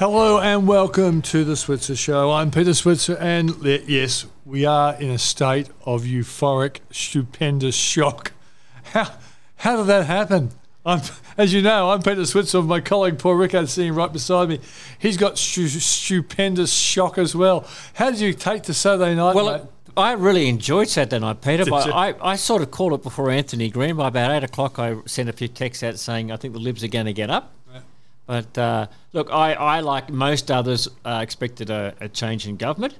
Hello and welcome to the Switzer Show. I'm Peter Switzer, and yes, we are in a state of euphoric, stupendous shock. How how did that happen? I'm, as you know, I'm Peter Switzer. And my colleague Paul Rickard sitting right beside me. He's got stu- stupendous shock as well. How did you take to Saturday night? Well, mate? I really enjoyed Saturday night, Peter. Did But you? I, I sort of called it before Anthony Green. By about eight o'clock, I sent a few texts out saying I think the Libs are going to get up. But uh, look, I, I, like most others, uh, expected a, a change in government.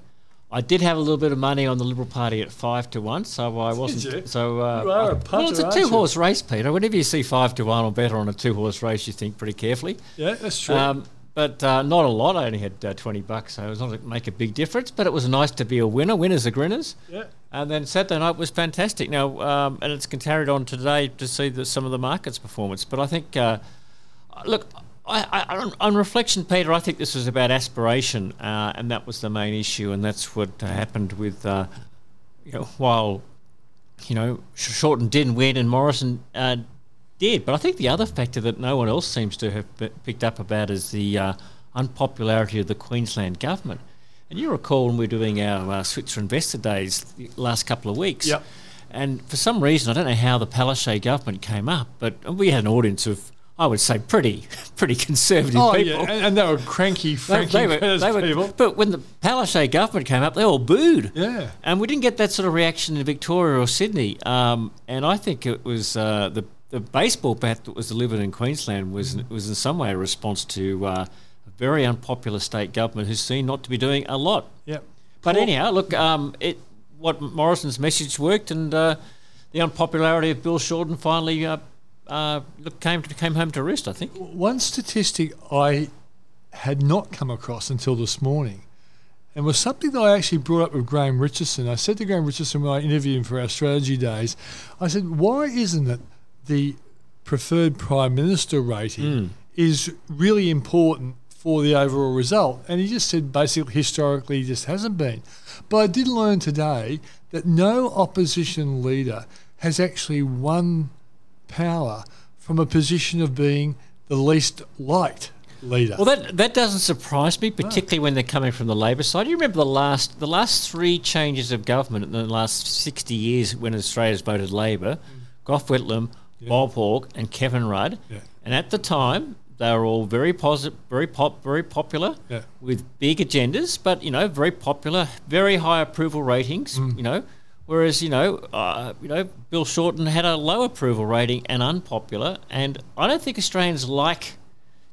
I did have a little bit of money on the Liberal Party at five to one, so I wasn't. you? So uh, You are a well, it's a two-horse race, Peter. Whenever you see five to one or better on a two-horse race, you think pretty carefully. yeah, that's true. Um, but uh, not a lot. I only had uh, 20 bucks, so it was not going to make a big difference. But it was nice to be a winner. Winners are grinners. yeah. And then Saturday night was fantastic. Now, um, and it's carried on today to see the, some of the market's performance. But I think, uh, look, I, I, on- on reflection, Peter, I think this was about aspiration, uh, and that was the main issue, and that's what uh, happened with, uh, you know, while, you know, Shorten didn't win and Morrison uh, did. But I think the other factor that no one else seems to have p- picked up about is the uh, unpopularity of the Queensland government. And you recall when we were doing our uh, Switzer Investor Days the last couple of weeks. Yep. And for some reason, I don't know how the Palaszczuk government came up, but we had an audience of, I would say, pretty, pretty conservative Oh, people. yeah, and, and they were cranky, They- they were- they were- people. But when the Palaszczuk government came up, they all booed. Yeah. And we didn't get that sort of reaction in Victoria or Sydney. Um, and I think it was uh, the the baseball bat that was delivered in Queensland was was in some way a response to uh, a very unpopular state government who's seen not to be doing a lot. Yep. But anyhow, look, um, it what Morrison's message worked, and uh, the unpopularity of Bill Shorten finally uh, look, came to, came home to rest. I think. One statistic I had not come across until this morning, and was something that I actually brought up with Graham Richardson. I said to Graham Richardson when I interviewed him for our strategy days, I said, why isn't it the preferred prime minister rating is really important for the overall result? And he just said basically historically it just hasn't been. But I did learn today that no opposition leader has actually won power from a position of being the least liked leader. Well, that that doesn't surprise me, particularly when they're coming from the Labor side. You remember the last the last three changes of government in the last sixty years when Australia's voted Labor, Gough Whitlam, Bob Hawke, and Kevin Rudd, Yeah. and at the time they were all very positive, very pop, very popular, Yeah. with big agendas, but you know, very popular, very high approval ratings. Mm. You know. Whereas you know, uh, you know, Bill Shorten had a low approval rating and unpopular, and I don't think Australians like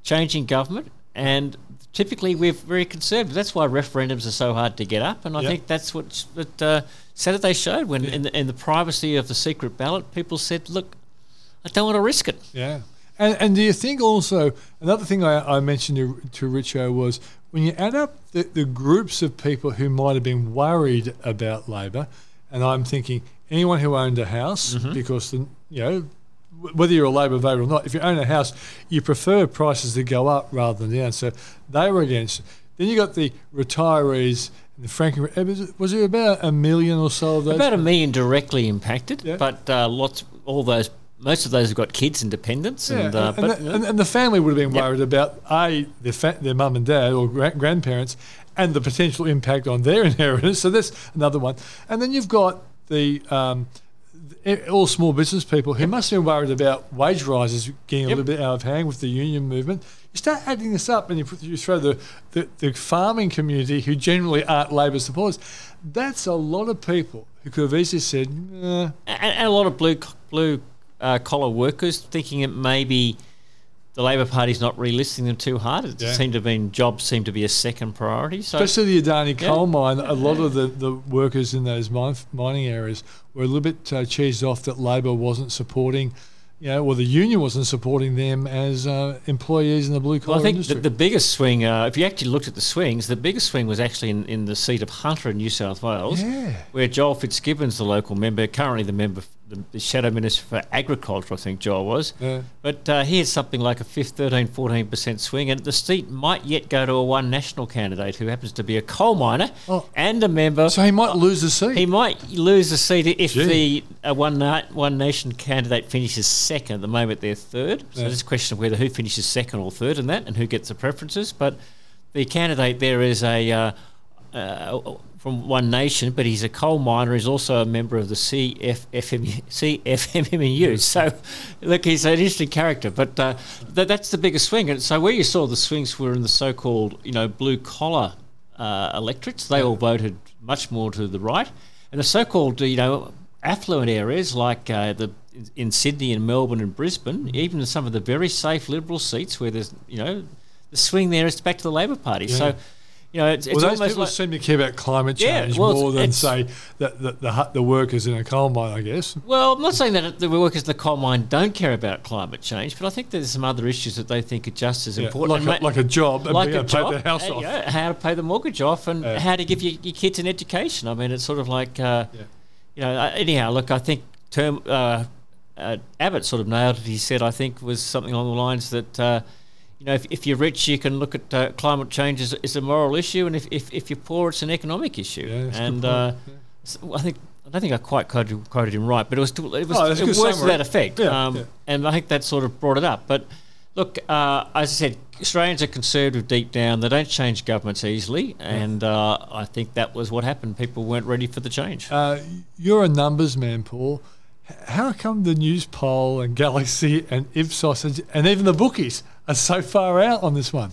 changing government, and typically we're very conservative. That's why referendums are so hard to get up, and I Yep. think that's what that uh, Saturday showed when, in, the, in the privacy of the secret ballot, people said, "Look, I don't want to risk it." Yeah. And, and do you think also, another thing I, I mentioned to, to Richo was when you add up the, the groups of people who might have been worried about Labor, and I'm thinking anyone who owned a house, because, the, you know, whether you're a Labor voter or not, if you own a house, you prefer prices to go up rather than down. So they were against. Then you got the retirees and the franking. uh, Was, it- there about a million or so of those? About a million directly impacted, Yeah. but uh, lots, all those, most of those have got kids and dependents, Yeah, and, uh, and, but the, and, and the family would have been Yep. worried about a their fa- their mum and dad or gra- grandparents and the potential impact on their inheritance. So that's another one. And then you've got the um, th- all small business people who must have been worried about wage rises getting a Yep. little bit out of hand with the union movement. You start adding this up, and you, put, you throw the, the the farming community who generally aren't Labor supporters. That's a lot of people who could have easily said, nah, and, and a lot of blue blue uh, collar workers thinking it maybe the Labor Party's not relisting them too hard. It Yeah. seemed to have been jobs seem to be a second priority. So Especially the Adani Yeah. coal mine, a lot of the, the workers in those mine, mining areas were a little bit uh, cheesed off that Labor wasn't supporting you know, or the union wasn't supporting them as uh, employees in the blue collar Well, I think the, the biggest swing, uh, if you actually looked at the swings, the biggest swing was actually in, in the seat of Hunter in New South Wales, Yeah. where Joel Fitzgibbon's the local member, currently the member, the, the shadow minister for agriculture, I think Joel was. Yeah. But uh, he had something like a fifth, 13, 14% swing, and the seat might yet go to a one national candidate who happens to be a coal miner Oh. and a member. so he might lose the seat. He might lose the seat if Gee. the uh, one na- one nation candidate finishes second. At the moment, they're third. So Yeah. it's a question of whether who finishes second or third in that, and who gets the preferences. But the candidate there is a uh, uh, from One Nation, but he's a coal miner. He's also a member of the CFFMU. CFMMU. So, look, he's an interesting character. But uh, th- that's the biggest swing. And so, where you saw the swings were in the so-called, you know, blue collar uh, electorates. They all voted much more to the right, and the so-called, you know, affluent areas like uh, the in Sydney and Melbourne and Brisbane, even in some of the very safe Liberal seats where there's, you know, the swing there is back to the Labor Party. So, you know, it's, it's well, those people like seem to care about climate Yeah, change well, more than say that the, the, the workers in a coal mine, I guess. Well, I'm not saying that the workers in the coal mine don't care about climate change, but I think there's some other issues that they think are just as Yeah, important. like, a, like a job and like a to job, pay their house off. you know, how to pay the mortgage off, and Yeah. how to give your, your kids an education. I mean, it's sort of like, uh, Yeah. you know. Uh, anyhow, look, I think term uh, uh, Abbott sort of nailed it. He said, I think, was something along the lines that. You know, if, if you're rich, you can look at uh, climate change as, as a moral issue, and if, if, if you're poor, it's an economic issue. Yeah, that's a good and uh, yeah. so I think I don't think I quite quoted, quoted him right, but it was it was Oh, it was to that effect. Yeah, um. And I think that sort of brought it up. But look, uh, as I said, Australians are conservative deep down. They don't change governments easily, and uh, I think that was what happened. People weren't ready for the change. Uh, you're a numbers man, Paul. How come the Newspoll and Galaxy and Ipsos and- and even the bookies are so far out on this one?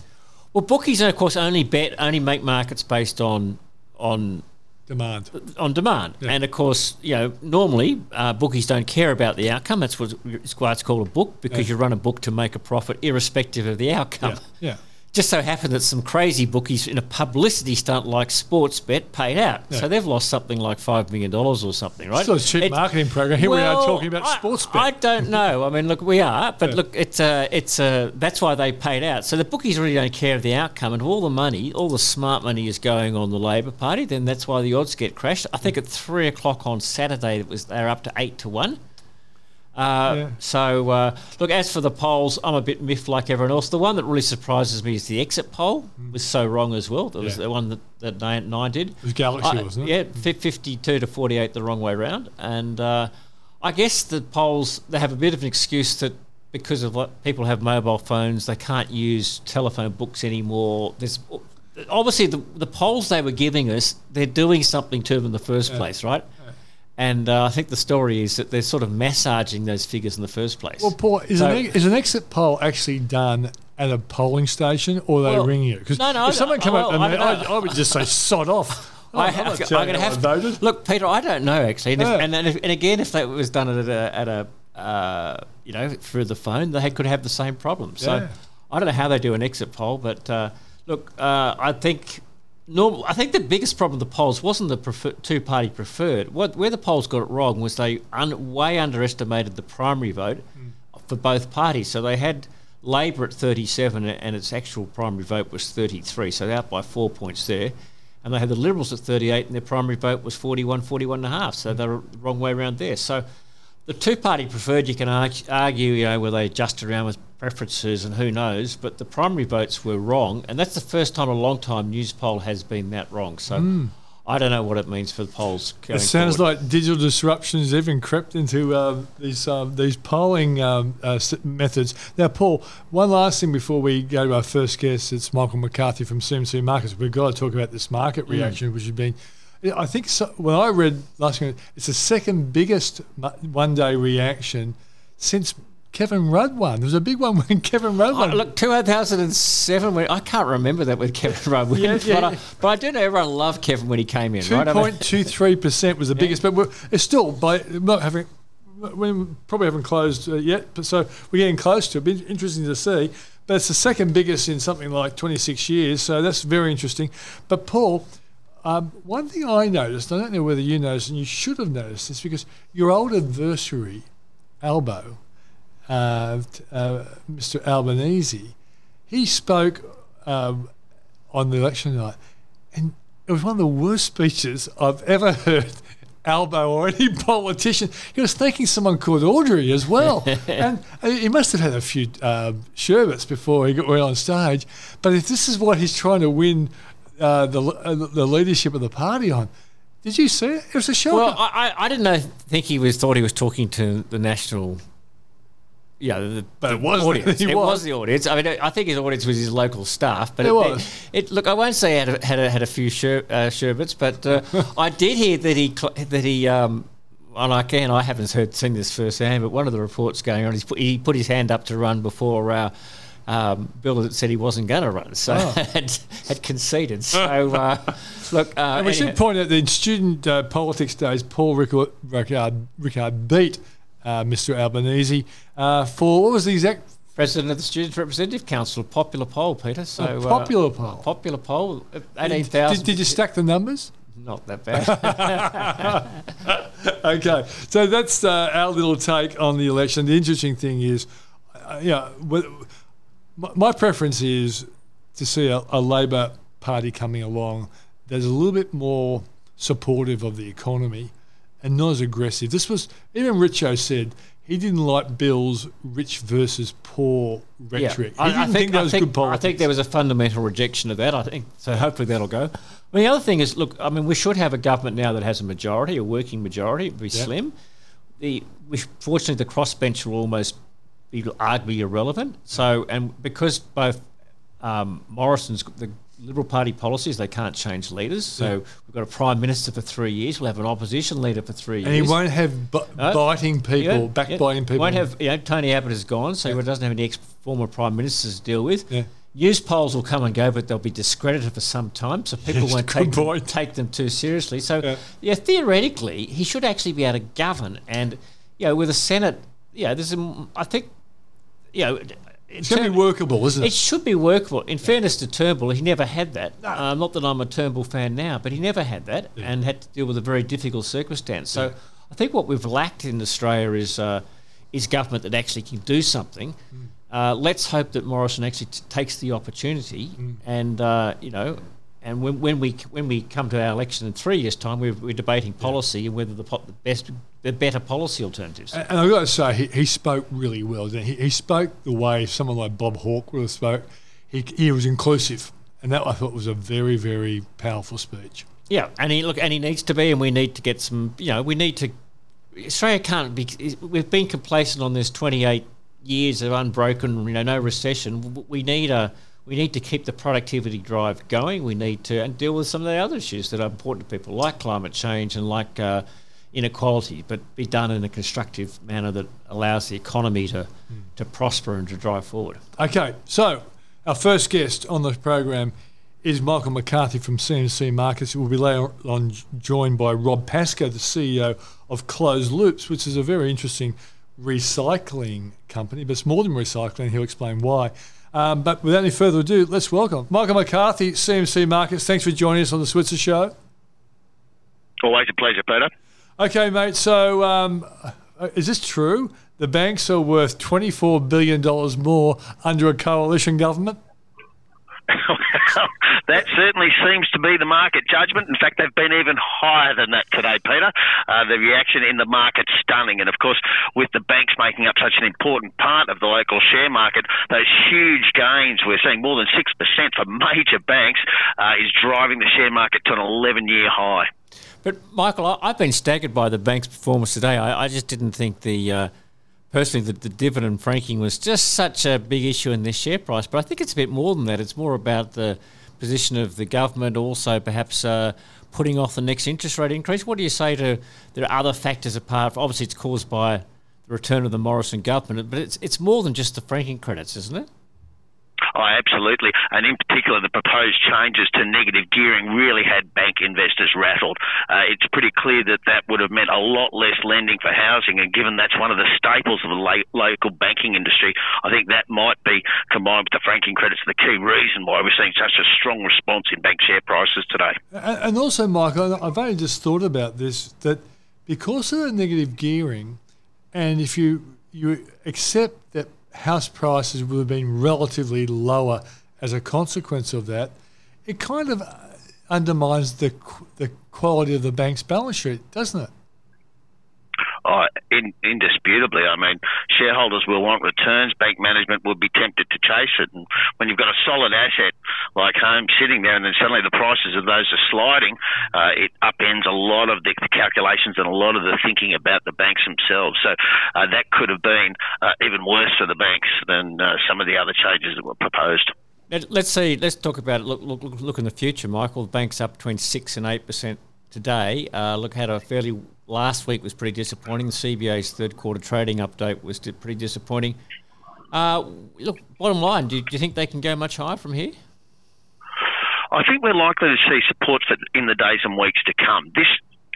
well, bookies, and of course, only bet only make markets based on on Demand. on demand. Yeah. And of course, you know, normally uh, bookies don't care about the outcome. That's what it's why it's called a book because Yeah. you run a book to make a profit, irrespective of the outcome. Yeah. Yeah. Just so happened that some crazy bookies in a publicity stunt like Sportsbet paid out, Yeah. so they've lost something like five million dollars or something, right? Still a cheap It- marketing program. Here we are talking about I- Sportsbet. I don't know. I mean, look, we are, but Yeah. look, it's uh, it's uh, that's why they paid out. So the bookies really don't care of the outcome, and all the money, all the smart money is going on the Labor Party. Then that's why the odds get crashed. I think at three o'clock on Saturday, it was they're up to eight to one. Uh, Yeah. So uh, look, as for the polls, I'm a bit miffed like everyone else. The one that really surprises me is the exit poll was so wrong as well. That was Mm. The one that, that nine, nine did. It was Galaxy, wasn't it? Yeah, 52 to 48 the wrong way round. And uh, I guess the polls, they have a bit of an excuse that because of what people have mobile phones, they can't use telephone books anymore. There's obviously the, the polls they were giving us, they're doing something to them in the first place, right? And uh, I think the story is that they're sort of massaging those figures in the first place. Well, Paul, is, So- an, is an exit poll actually done at a polling station or they Well, ring you? Because no, no, if someone come up and I they, I. I would just say sod off. I, I'm I'm, going to have voted. Look, Peter, I don't know actually, and, if, Yeah. and, and, if, and again, if that was done at a, at a uh, you know through the phone, they could have the same problem. So Yeah. I don't know how they do an exit poll, but uh, look, uh, I think. Normal, I think the biggest problem with the polls wasn't the prefer, two-party preferred. What where the polls got it wrong was they un, way underestimated the primary vote hmm. for both parties. So they had Labor at 37 and its actual primary vote was 33, so they're out by four points there. And they had the Liberals at 38 and their primary vote was 41, 41 and a half, so they're the wrong way around there. So the two-party preferred, you can argue, argue, you know, where they adjust around with preferences and who knows, but the primary votes were wrong, and that's the first time in a long time Newspoll has been that wrong. So I don't know what it means for the polls. Going It sounds forward. like digital disruptions even crept into um, these um, these polling um, uh, methods. Now, Paul, one last thing before we go to our first guest, it's Michael McCarthy from CMC Markets. We've got to talk about this market reaction, which has been. I think so, when I read last week, it's the second biggest one day reaction since Kevin Rudd won. There was a big one when Kevin Rudd Oh, won. look, 2007. When, I can't remember that with Kevin Rudd. Yeah, yeah, but, I, but I do know everyone loved Kevin when he came in. Two right? I mean- point two three percent was the biggest, but we're, it's still by not having. We probably haven't closed uh, yet, but so we're getting close to it. Be interesting to see. But it's the second biggest in something like 26 years, so that's very interesting. But Paul, um, one thing I noticed, I don't know whether you noticed, and you should have noticed this, because your old adversary, Albo, uh, t- uh, Mr. Albanese, he spoke um, on the election night, and it was one of the worst speeches I've ever heard. Albo or any politician. He was thanking someone called Audrey as well, and uh, he must have had a few uh, sherbets before he got went on stage. But if this is what he's trying to win uh, the uh, the leadership of the party on, did you see it? It was a show. Well, I, I I didn't know. Think he was thought he was talking to the national. Yeah, the, But the it was- audience. he it was. was. the audience. I mean, I think his audience was his local staff. But It it, was. It, look, I won't say had a, had a, had a few sher, uh, sherbets, but uh, I did hear that he that he. Um, and again, I haven't heard seen this firsthand, but one of the reports going on, he's put, he put his hand up to run before uh, um, Bill had said he wasn't going to run, so had, had conceded. So uh, look, uh, And we anyhow- should point out that in student uh, politics days, Paul Rickard, Rickard, Rickard beat uh, Mr. Albanese uh, for what was the exact President of the Students' Representative Council, popular poll, Peter. So A uh, popular poll. popular poll, eighteen Did, did you stack the numbers? Not that bad. Okay, so that's uh, our little take on the election. The interesting thing is, uh, my, my preference is to see a, a Labor Party coming along that's a little bit more supportive of the economy and not as aggressive. This was even Richo said he didn't like Bill's rich versus poor rhetoric. He didn't think, that was I think, good politics. I think there was a fundamental rejection of that. I think so. Hopefully that'll go. Well, the other thing is, look, I mean, we should have a government now that has a majority, a working majority. It'd be Yep. slim. The we, fortunately the crossbench will almost be arguably irrelevant. So, and because both um, Morrison's the Liberal Party policies, they can't change leaders. So we've got a prime minister for three years. We'll have an opposition leader for three and he won't have No. biting people, Yeah, yeah. people. Won't have, you know, Tony Abbott is gone, so he doesn't have any ex former prime ministers to deal with. Yeah. Newspolls will come and go, but they'll be discredited for some time, so people Yes, won't take them, take them too seriously. So, Yeah. yeah. theoretically, he should actually be able to govern, and you know, with a Senate, yeah, there's, a, I think, you know, going to be workable, isn't it? it should be workable. In fairness to Turnbull, he never had that. Uh, not that I'm a Turnbull fan now, but he never had that and had to deal with a very difficult circumstance. So I think what we've lacked in Australia is uh, is government that actually can do something. Mm. Uh, let's hope that Morrison actually t- takes the opportunity Mm. and uh, you know. And when, when we when we come to our election in three years' time, we're, we're debating policy and whether the, the best the better policy alternatives. And I've got to say, he, he spoke really well. didn't He, he spoke the way someone like Bob Hawke would have spoke. He, he was inclusive, and that I thought was a very, very powerful speech. Yeah, and he look, and he needs to be, and we need to get some. You know, we need to. Australia can't be. We've been complacent on this twenty-eight years of unbroken, you know, no recession. We need a. We need to keep the productivity drive going. We need to and deal with some of the other issues that are important to people, like climate change and like uh, inequality, but be done in a constructive manner that allows the economy to to prosper and to drive forward. Okay, so our first guest on the program is Michael McCarthy from CMC Markets. We'll be later on joined by Rob Pascoe, the CEO of Closed Loops, which is a very interesting recycling company, but it's more than recycling. He'll explain why. Um, but without any further ado, let's welcome Michael McCarthy, CMC Markets. Thanks for joining us on the Switzer Show. Always a pleasure, Peter. Okay, mate. So, um, uh, is this true? The banks are worth $24 billion more under a coalition government? that certainly seems to be the market judgment. In fact, they've been even higher than that today, Peter. Uh, the reaction in the market's stunning. And of course, with the banks making up such an important part of the local share market, those huge gains we're seeing, more than 6% for major banks, uh, is driving the share market to an 11 year high. But Michael, I've been staggered by the bank's performance today. I, I just didn't think the uh, personally that the dividend franking was just such a big issue in this share price. But I think it's a bit more than that. It's more about the position of the government, also perhaps uh, putting off the next interest rate increase. What do you say to there are other factors apart? From, obviously, it's caused by the return of the Morrison government, but it's it's more than just the franking credits, isn't it? Oh, absolutely. And in particular, the proposed changes to negative gearing really had bank investors rattled. Uh, it's pretty clear that that would have meant a lot less lending for housing. And given that's one of the staples of the local banking industry, I think that might be, combined with the franking credits, the key reason why we're seeing such a strong response in bank share prices today. And also, Michael, I've only just thought about this that because of the negative gearing, and if you you accept house prices would have been relatively lower as a consequence of that, it kind of uh, undermines the the quality of the bank's balance sheet, doesn't it? Oh, in, indisputably. I mean, shareholders will want returns. Bank management will be tempted to chase it. And when you've got a solid asset like home sitting there, and then suddenly the prices of those are sliding, uh, it upends a lot of the, the, calculations and a lot of the thinking about the banks themselves. So uh, that could have been uh, even worse for the banks than uh, some of the other changes that were proposed. Let's see. Let's talk about it. Look, look, look in the future, Michael. The bank's up between six and eight percent today. Uh, look, had a fairly last week was pretty disappointing. The CBA's third quarter trading update was pretty disappointing. Uh, look, bottom line, do, do, you think they can go much higher from here? I think we're likely to see support for in the days and weeks to come. This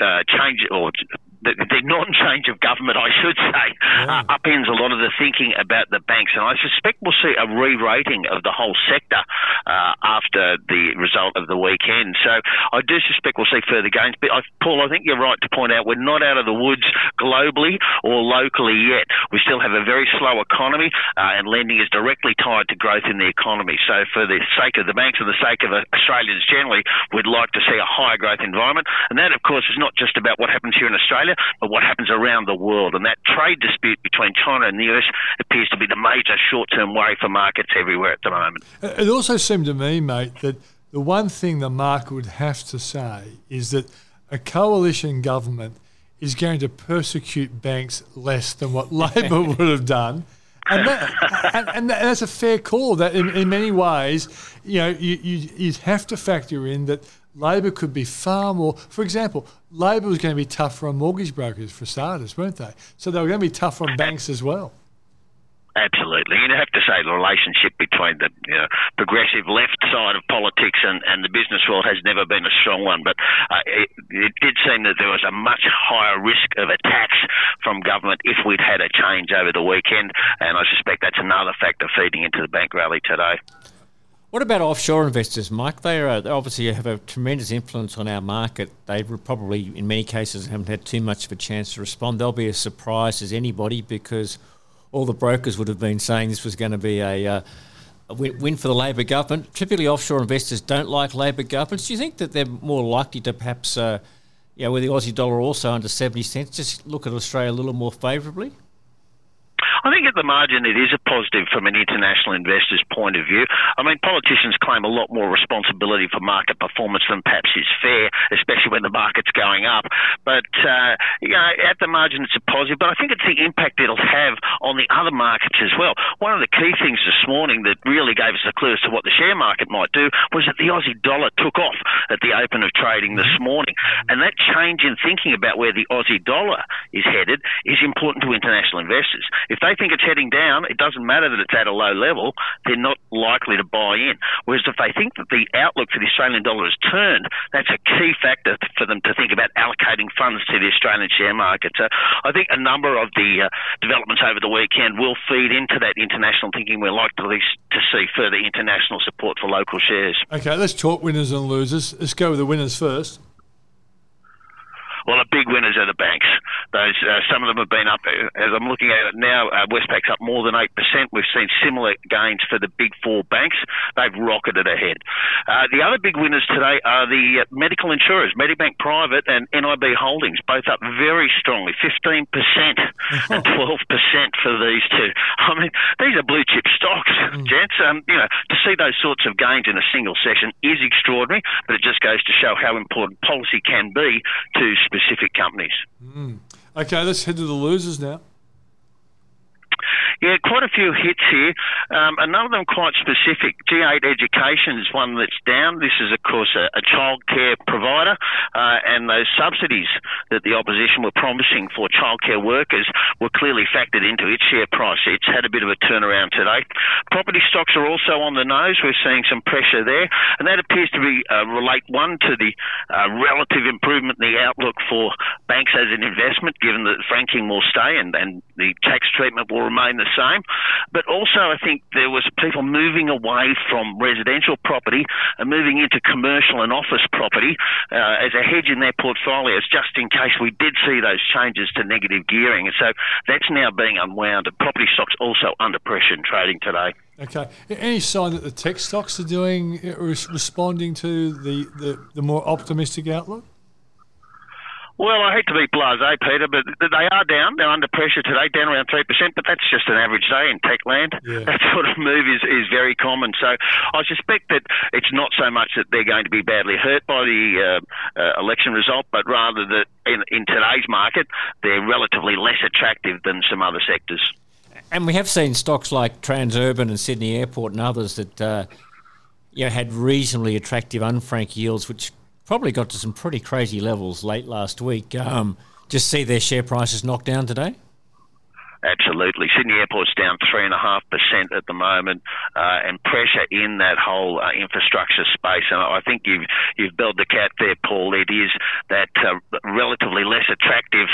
uh, change or the, the non-change of government, I should say, yeah. uh, upends a lot of the thinking about the banks, and I suspect we'll see a re-rating of the whole sector uh, after the result of the weekend. So I do suspect we'll see further gains. But I, Paul, I think you're right to point out we're not out of the woods globally or locally yet. We still have a very slow economy, uh, and lending is directly tied to growth in the economy. So for the sake of the banks and the sake of Australians generally, we'd like to see a higher growth environment, and that, of course, is not just about what happens here in Australia. Australia, but what happens around the world. And that trade dispute between China and the US appears to be the major short term worry for markets everywhere at the moment. It also seemed to me, mate, that the one thing the market would have to say is that a coalition government is going to persecute banks less than what Labor would have done. And, that, and, and, that's a fair call. That in, in many ways, you know, you, you, you have to factor in that Labor could be far more. For example, Labor was going to be tougher on mortgage brokers for starters, weren't they? So they were going to be tougher on banks as well. Absolutely. You'd have to say the relationship between the you know, progressive left side of politics and, and the business world has never been a strong one. But uh, it, it did seem that there was a much higher risk of attacks from government if we'd had a change over the weekend. And I suspect that's another factor feeding into the bank rally today. What about offshore investors, Mike? They, are, they obviously have a tremendous influence on our market. They probably, in many cases, haven't had too much of a chance to respond. They'll be as surprised as anybody because all the brokers would have been saying this was going to be a, uh, a win, for the Labor government. Typically, offshore investors don't like Labor governments. Do you think that they're more likely to perhaps, uh, you know, with the Aussie dollar also under 70 cents, just look at Australia a little more favourably? I think at the margin it is a positive from an international investor's point of view. I mean, politicians claim a lot more responsibility for market performance than perhaps is fair, especially when the market's going up. But, uh, you know, at the margin it's a positive, but I think it's the impact it'll have on the other markets as well. One of the key things this morning that really gave us a clue as to what the share market might do was that the Aussie dollar took off at the open of trading this morning. And that change in thinking about where the Aussie dollar is headed is important to international investors. If they think it's heading down, it doesn't matter that it's at a low level, they're not likely to buy in. Whereas if they think that the outlook for the Australian dollar has turned, that's a key factor for them to think about allocating funds to the Australian share market. So I think a number of the uh, developments over the weekend will feed into that international thinking. We're likely to see further international support for local shares. Okay, let's talk winners and losers. Let's go with the winners first. Well, the big winners are the banks. Those uh, some of them have been up. Uh, as I'm looking at it now, uh, Westpac's up more than eight percent. We've seen similar gains for the big four banks. They've rocketed ahead. Uh, the other big winners today are the uh, medical insurers, Medibank Private and NIB Holdings, both up very strongly, 15% and 12% for these two. I mean, these are blue chip stocks, mm. gents. Um, you know, to see those sorts of gains in a single session is extraordinary, but it just goes to show how important policy can be to specific companies. Mm. Okay, let's head to the losers now. Yeah, quite a few hits here, um, and none of them quite specific. G8 Education is one that's down. This is, of course, a, a childcare provider, uh, and those subsidies that the opposition were promising for childcare workers were clearly factored into its share price. It's had a bit of a turnaround today. Property stocks are also on the nose. We're seeing some pressure there, and that appears to be uh, relate one to the uh, relative improvement in the outlook for banks as an investment, given that franking will stay and, and the tax treatment will remain the same. But also, I think there was people moving away from residential property and moving into commercial and office property uh, as a hedge in their portfolios, just in case we did see those changes to negative gearing. And so that's now being unwound. And property stocks also under pressure in trading today. Okay. Any sign that the tech stocks are doing uh, responding to the, the, the more optimistic outlook? Well, I hate to be blasé, Peter, but they are down. They're under pressure today, down around 3%, but that's just an average day in tech land. Yeah. That sort of move is, is very common. So I suspect that it's not so much that they're going to be badly hurt by the uh, uh, election result, but rather that in, in today's market, they're relatively less attractive than some other sectors. And we have seen stocks like Transurban and Sydney Airport and others that uh, you know, had reasonably attractive unfranked yields, which probably got to some pretty crazy levels late last week. Um, just see their share prices knocked down today? Absolutely. Sydney Airport's down 3.5% at the moment, uh, and pressure in that whole uh, infrastructure space. And I think you've, you've built the cat there, Paul. It is that uh, relatively less attractive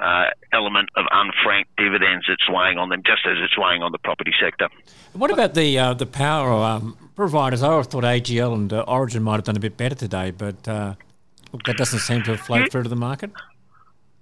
uh, element of unfranked dividends that's weighing on them, just as it's weighing on the property sector. What about the, uh, the power um, providers? I thought AGL and uh, Origin might have done a bit better today, but look, that doesn't seem to have flowed through to the market.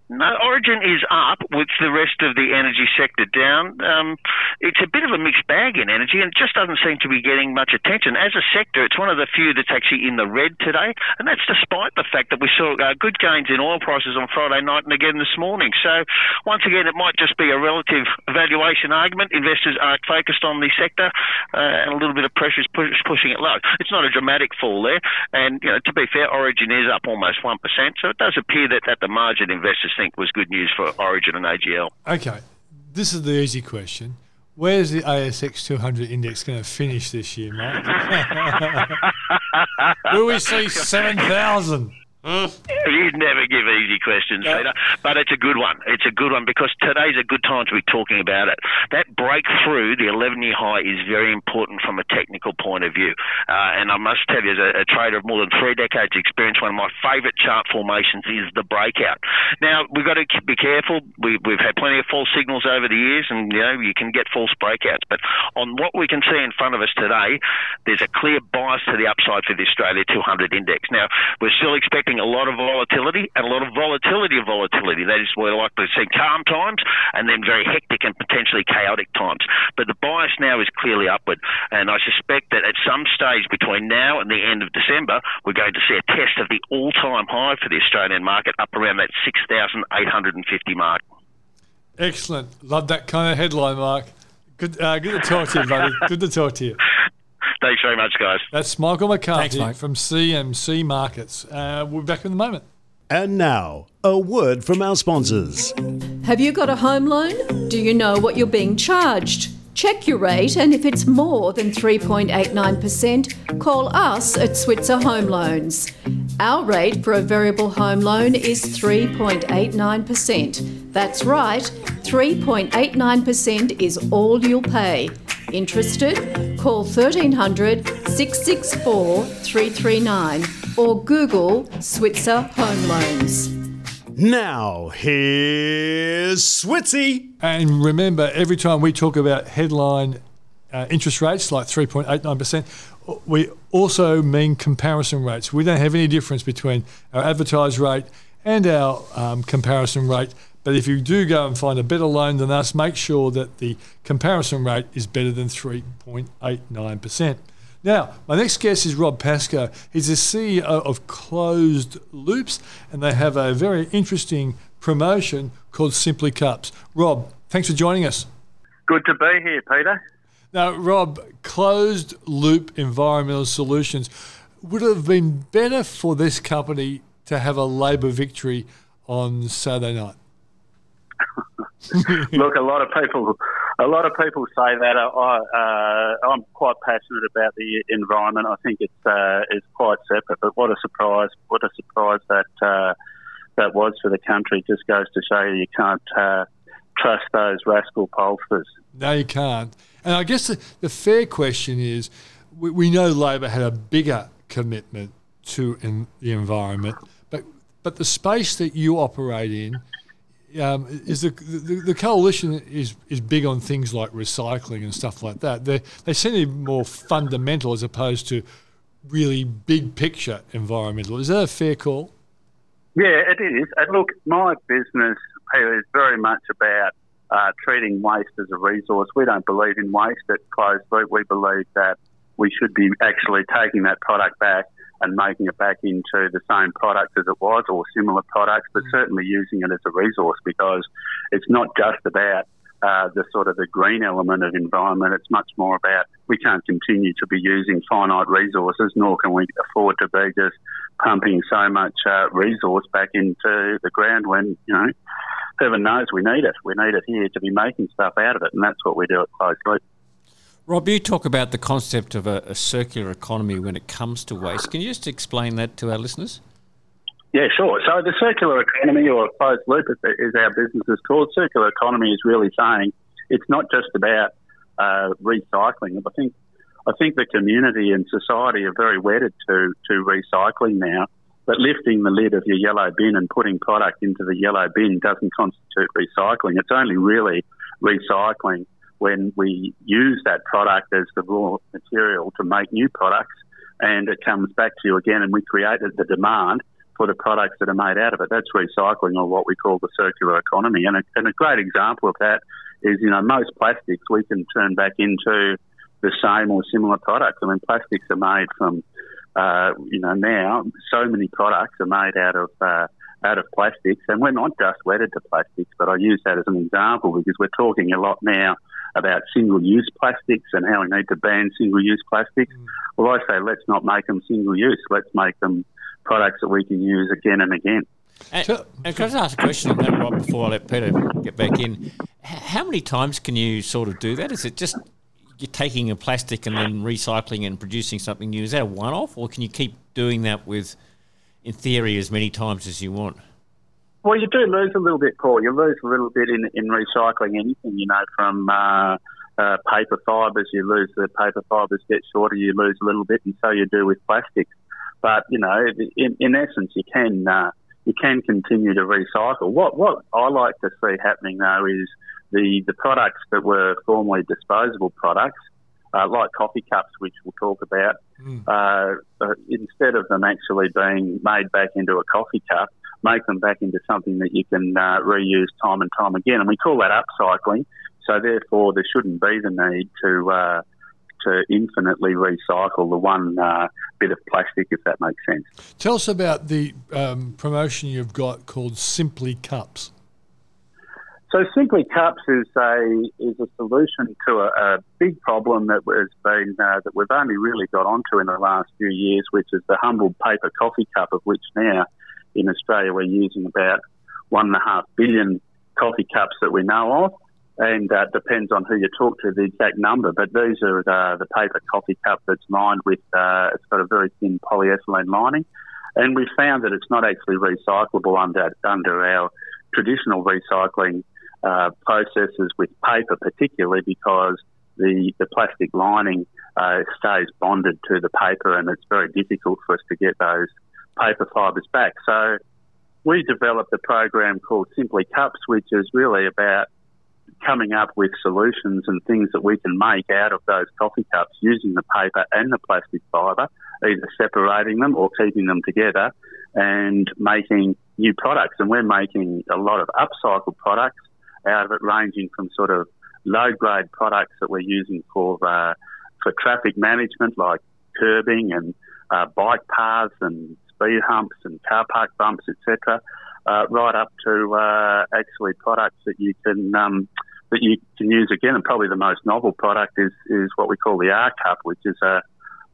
No, Origin is up with the rest of the energy sector down. Um, it's a bit of a mixed bag in energy and it just doesn't seem to be getting much attention. As a sector, it's one of the few that's actually in the red today, and that's despite the fact that we saw uh, good gains in oil prices on Friday night and again this morning. So, once again, it might just be a relative valuation argument. Investors aren't focused on the sector, uh, and a little bit of pressure is push, pushing it low. It's not a dramatic fall there, and you know, to be fair, Origin is up almost 1%, so it does appear that at the margin, investors think was good news for Origin and AGL. Okay, this is the easy question. Where's the ASX 200 index going to finish this year, mate? Will we see 7,000? You never give easy questions, Peter, but it's a good one. It's a good one because today's a good time to be talking about it. That breakthrough, the 11-year high, is very important from a technical point of view. Uh, and I must tell you, as a, a, trader of more than three decades' experience, one of my favourite chart formations is the breakout. Now we've got to be careful. We, we've had plenty of false signals over the years, and you know you can get false breakouts. But on what we can see in front of us today, there's a clear bias to the upside for the Australia 200 index. Now we're still expecting expecting a lot of volatility and a lot of volatility of volatility. That is, we're likely to see calm times and then very hectic and potentially chaotic times. But the bias now is clearly upward, and I suspect that at some stage between now and the end of December, we're going to see a test of the all-time high for the Australian market up around that 6,850 mark. Excellent. Love that kind of headline, Mark. Good, uh, good to talk to you, buddy. Good to talk to you. Thanks very much, guys. That's Michael McCarthy Thanks, from CMC Markets. Uh, we'll be back in a moment. And now, a word from our sponsors. Have you got a home loan? Do you know what you're being charged? Check your rate, and if it's more than 3.89%, call us at Switzer Home Loans. Our rate for a variable home loan is 3.89%. That's right, 3.89% is all you'll pay. Interested? Call 1300 664 339 or Google Switzer Home Loans. Now, here's Switzy. And remember, every time we talk about headline uh, interest rates like 3.89%, we also mean comparison rates. We don't have any difference between our advertised rate and our um, comparison rate but if you do go and find a better loan than us, make sure that the comparison rate is better than 3.89%. Now, my next guest is Rob Pascoe. He's the CEO of Closed Loops, and they have a very interesting promotion called Simply Cups. Rob, thanks for joining us. Good to be here, Peter. Now, Rob, Closed Loop Environmental Solutions would have been better for this company to have a Labor victory on Saturday night. Look, a lot of people, a lot of people say that. I, uh, I'm quite passionate about the environment. I think it's uh, quite separate. But what a surprise! What a surprise that uh, that was for the country. Just goes to show you you can't uh, trust those rascal pollsters. No, you can't. And I guess the, the fair question is, we, we know Labor had a bigger commitment to in the environment, but but the space that you operate in um, is the, the the coalition is is big on things like recycling and stuff like that. They they seem to be more fundamental as opposed to really big picture environmental. Is that a fair call? Yeah, it is. And look, my business is very much about uh, treating waste as a resource. We don't believe in waste at closed loop. We believe that we should be actually taking that product back and making it back into the same product as it was or similar products, but certainly using it as a resource because it's not just about uh, the sort of the green element of environment. It's much more about we can't continue to be using finite resources, nor can we afford to be just pumping so much uh, resource back into the ground when you know heaven knows we need it. We need it here to be making stuff out of it, and that's what we do at Closed Loop. Rob, you talk about the concept of a, a, circular economy when it comes to waste. Can you just explain that to our listeners? Yeah, sure. So the circular economy, or closed loop, as our business is called, circular economy is really saying it's not just about uh, recycling. I think I think the community and society are very wedded to to recycling now. But lifting the lid of your yellow bin and putting product into the yellow bin doesn't constitute recycling. It's only really recycling when we use that product as the raw material to make new products and it comes back to you again and we created the demand for the products that are made out of it. That's recycling or what we call the circular economy. And a, and a great example of that is, you know, most plastics we can turn back into the same or similar products. I mean, plastics are made from, uh, you know, now so many products are made out of uh, out of plastics, and we're not just wedded to plastics. But I use that as an example because we're talking a lot now about single-use plastics and how we need to ban single-use plastics. Mm. Well, I say let's not make them single-use. Let's make them products that we can use again and again. And, and can I just ask a question on that, Rob, before I let Peter get back in? How many times can you sort of do that? Is it just you're taking a plastic and then recycling and producing something new? Is that a one-off, or can you keep doing that with, in theory, as many times as you want? Well, you do lose a little bit, Paul. You lose a little bit in, in recycling anything, you know, from uh, uh, paper fibres. You lose the paper fibres get shorter, you lose a little bit, and so you do with plastics. But you know, in, in essence, you can uh, you can continue to recycle. What what I like to see happening though is the the products that were formerly disposable products, uh, like coffee cups, which we'll talk about, mm. uh, instead of them actually being made back into a coffee cup, make them back into something that you can uh, reuse time and time again. And we call that upcycling. So therefore, there shouldn't be the need to uh, to infinitely recycle the one uh, bit of plastic, if that makes sense. Tell us about the um, promotion you've got called Simply Cups. So Simply Cups is a is a solution to a, a big problem that has been uh, that we've only really got onto in the last few years, which is the humble paper coffee cup, of which now in Australia we're using about one and a half billion coffee cups that we know of and uh, depends on who you talk to the exact number. But these are uh, the paper coffee cup that's lined with uh, it's got a very thin polyethylene lining, and we found that it's not actually recyclable under under our traditional recycling uh, processes with paper, particularly because the the plastic lining uh, stays bonded to the paper, and it's very difficult for us to get those paper fibres back. So. We developed a program called Simply Cups, which is really about coming up with solutions and things that we can make out of those coffee cups using the paper and the plastic fibre, either separating them or keeping them together and making new products. And we're making a lot of upcycled products out of it, ranging from sort of low grade products that we're using for uh, for traffic management, like curbing and uh, bike paths and speed humps and car park bumps, etc. Uh, right up to uh, actually products that you can um, that you can use again. And probably the most novel product is, is what we call the R cup, which is a,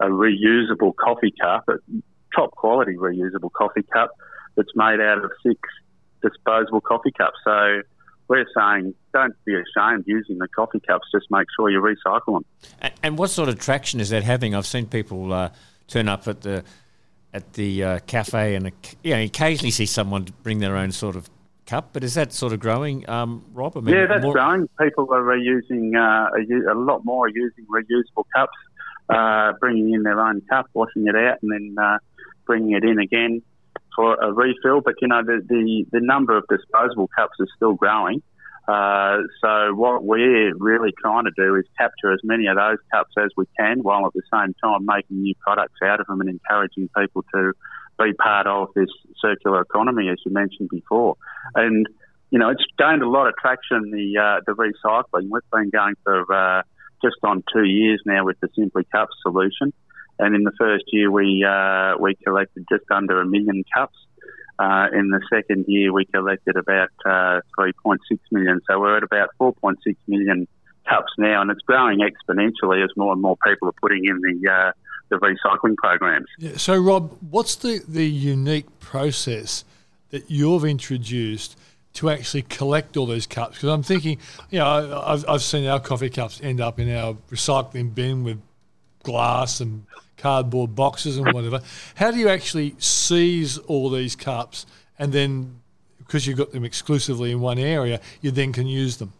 a reusable coffee cup, a top quality reusable coffee cup that's made out of six disposable coffee cups. So we're saying don't be ashamed using the coffee cups, just make sure you recycle them. And, what sort of traction is that having? I've seen people uh, turn up at the at the uh, cafe and you know, occasionally see someone bring their own sort of cup, but is that sort of growing, um, Rob? I mean, yeah, that's more... growing. People are reusing uh, a, a, lot more, using reusable cups, uh, bringing in their own cup, washing it out, and then uh, bringing it in again for a refill. But you know, the the, the number of disposable cups is still growing. Uh, so what we're really trying to do is capture as many of those cups as we can, while at the same time making new products out of them and encouraging people to be part of this circular economy, as you mentioned before. And you know, it's gained a lot of traction. The uh, the recycling we've been going for uh, just on two years now with the Simply Cups solution. And in the first year, we uh, we collected just under a million cups. Uh, in the second year, we collected about uh, 3.6 million. So we're at about 4.6 million cups now, and it's growing exponentially as more and more people are putting in the uh, the recycling programs. Yeah, so, Rob, what's the, the unique process that you've introduced to actually collect all those cups? Because I'm thinking, you know, I've, I've seen our coffee cups end up in our recycling bin with glass and cardboard boxes and whatever. How do you actually seize all these cups and then, because you've got them exclusively in one area, you then can use them?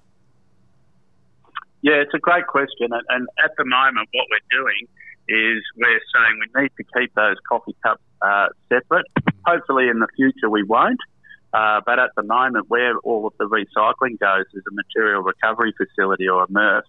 Yeah, it's a great question. And, at the moment, what we're doing is we're saying we need to keep those coffee cups uh, separate. Hopefully, in the future, we won't. Uh, but at the moment, where all of the recycling goes is a material recovery facility or a MRF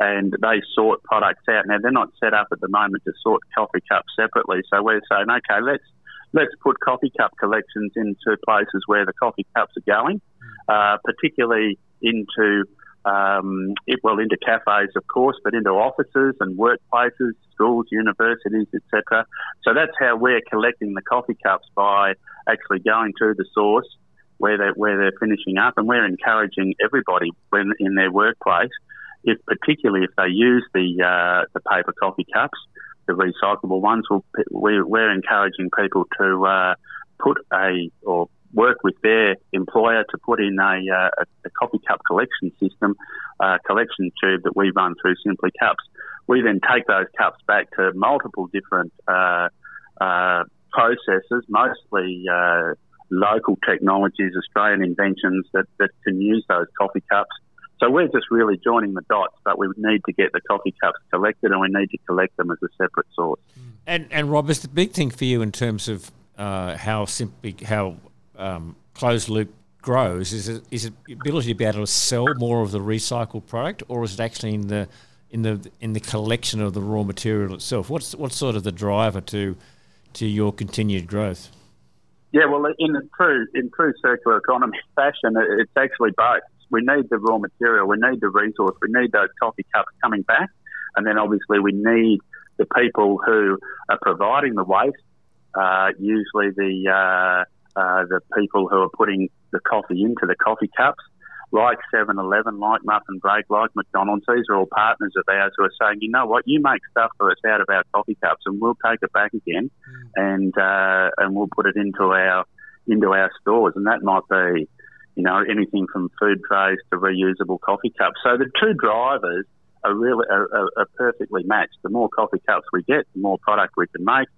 and they sort products out. Now they're not set up at the moment to sort coffee cups separately, so we're saying, okay, let's let's put coffee cup collections into places where the coffee cups are going, uh, particularly into um, it, well into cafes, of course, but into offices and workplaces, schools, universities, etc. So that's how we're collecting the coffee cups by actually going to the source where they where they're finishing up, and we're encouraging everybody when in their workplace if particularly if they use the uh, the paper coffee cups, the recyclable ones, we'll, we're encouraging people to uh, put a or work with their employer to put in a, uh, a coffee cup collection system, uh, collection tube that we run through Simply Cups. We then take those cups back to multiple different uh, uh, processes, mostly uh, local technologies, Australian inventions that, that can use those coffee cups so we're just really joining the dots, but we need to get the coffee cups collected, and we need to collect them as a separate source. And and Rob, is the big thing for you in terms of uh, how simply how um, closed loop grows? Is it is it the ability to be able to sell more of the recycled product, or is it actually in the in the in the collection of the raw material itself? What's what's sort of the driver to to your continued growth? Yeah, well, in true in true circular economy fashion, it's actually both we need the raw material, we need the resource, we need those coffee cups coming back, and then obviously we need the people who are providing the waste, uh, usually the uh, uh, the people who are putting the coffee into the coffee cups, like 7-Eleven, like Muffin Break, like McDonald's. These are all partners of ours who are saying, you know what, you make stuff for us out of our coffee cups, and we'll take it back again, mm. and uh, and we'll put it into our into our stores, and that might be you know, anything from food trays to reusable coffee cups. So the two drivers are really are, are, perfectly matched. The more coffee cups we get, the more product we can make.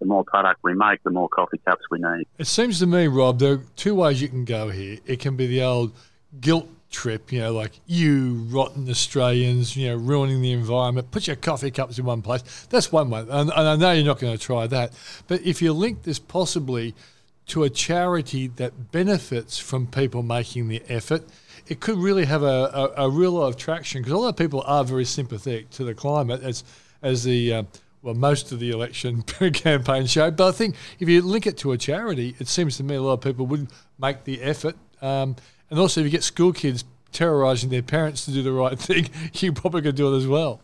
The more product we make, the more coffee cups we need. It seems to me, Rob, there are two ways you can go here. It can be the old guilt trip, you know, like you rotten Australians, you know, ruining the environment. Put your coffee cups in one place. That's one way, and, and I know you're not going to try that. But if you link this possibly to a charity that benefits from people making the effort, it could really have a, a, a real lot of traction because a lot of people are very sympathetic to the climate as as the uh, well most of the election campaign showed. But I think if you link it to a charity, it seems to me a lot of people would make the effort. Um, and also, if you get school kids terrorising their parents to do the right thing, you probably could do it as well.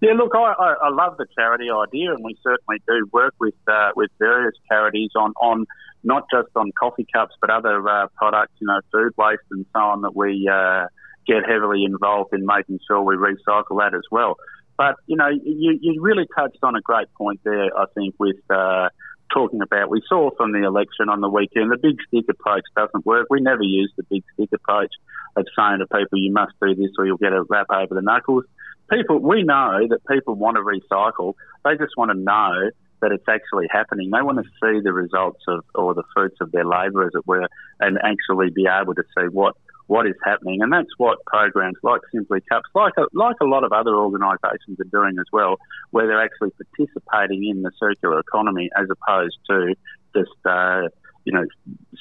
Yeah, look, I, I, love the charity idea, and we certainly do work with uh, with various charities on, on not just on coffee cups, but other uh, products, you know, food waste and so on that we uh, get heavily involved in making sure we recycle that as well. But you know, you, you really touched on a great point there. I think with uh, talking about we saw from the election on the weekend the big stick approach doesn't work. We never use the big stick approach of saying to people you must do this or you'll get a rap over the knuckles people, we know that people want to recycle. They just want to know that it's actually happening. They want to see the results of or the fruits of their labour, as it were, and actually be able to see what what is happening, and that's what programs like Simply Cups, like a, like a lot of other organisations are doing as well, where they're actually participating in the circular economy as opposed to just uh, you know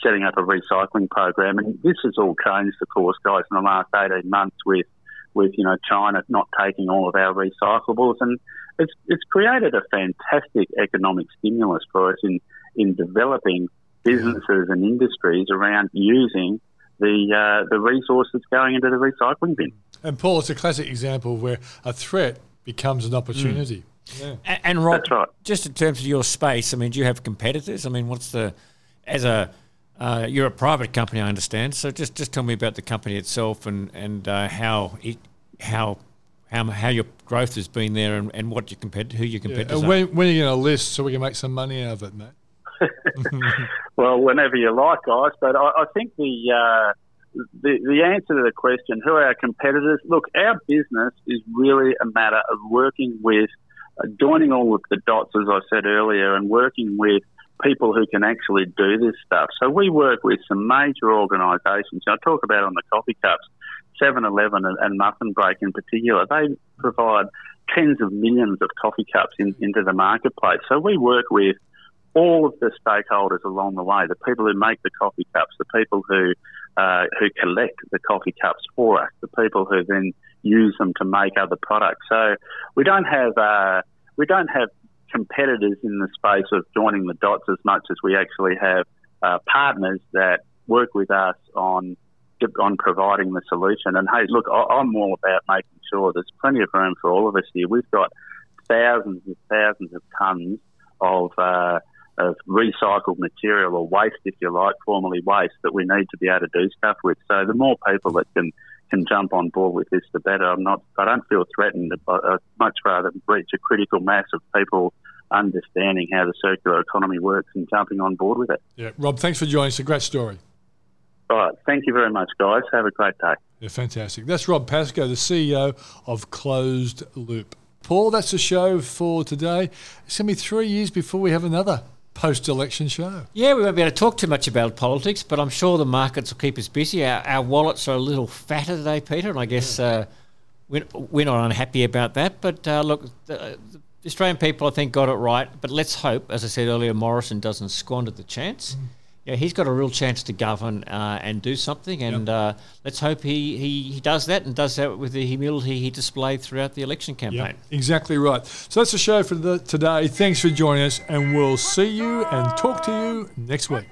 setting up a recycling program. And this has all changed, of course, guys, in the last eighteen months with with you know China not taking all of our recyclables, and it's it's created a fantastic economic stimulus for us in in developing businesses and industries around using the uh, the resources going into the recycling bin. And Paul, it's a classic example where a threat becomes an opportunity. Mm. Yeah. And, and Rob, right. just in terms of your space, I mean, do you have competitors? I mean, what's the as a uh, you're a private company, I understand. So just, just tell me about the company itself and and uh, how it how how how your growth has been there and, and what you compared who your competitors yeah. and when, when are you going to list so we can make some money out of it, mate? well, whenever you like, guys. But I, I think the, uh, the the answer to the question, who are our competitors? Look, our business is really a matter of working with, uh, joining all of the dots, as I said earlier, and working with people who can actually do this stuff. So we work with some major organisations. I talk about on the coffee cups, 7-Eleven and, and Muffin Break in particular. They provide tens of millions of coffee cups in, into the marketplace. So we work with all of the stakeholders along the way, the people who make the coffee cups, the people who uh, who collect the coffee cups for us, the people who then use them to make other products. So we don't have uh, we don't have competitors in the space of joining the dots as much as we actually have uh, partners that work with us on on providing the solution. And hey, look, I'm all about making sure there's plenty of room for all of us here. We've got thousands and thousands of tons of uh, of recycled material or waste, if you like, formerly waste, that we need to be able to do stuff with. So the more people that can can jump on board with this, the better. I'm not. I don't feel threatened. I'd much rather reach a critical mass of people understanding how the circular economy works and jumping on board with it. Yeah, Rob, thanks for joining us. A great story. All right. Thank you very much, guys. Have a great day. Yeah, fantastic. That's Rob Pascoe, the CEO of Closed Loop. Paul, that's the show for today. It's going to be three years before we have another post-election show. Yeah, we won't be able to talk too much about politics, but I'm sure the markets will keep us busy. Our, our wallets are a little fatter today, Peter, and I guess yeah. uh, we're, we're not unhappy about that. But uh, look, the, the, Australian people, I think, got it right. But let's hope, as I said earlier, Morrison doesn't squander the chance. Mm yeah, he's got a real chance to govern uh, and do something, and yep. uh, let's hope he, he, he does that and does that with the humility he displayed throughout the election campaign. Yep, exactly right. So that's the show for the, today. Thanks for joining us, and we'll see you and talk to you next week.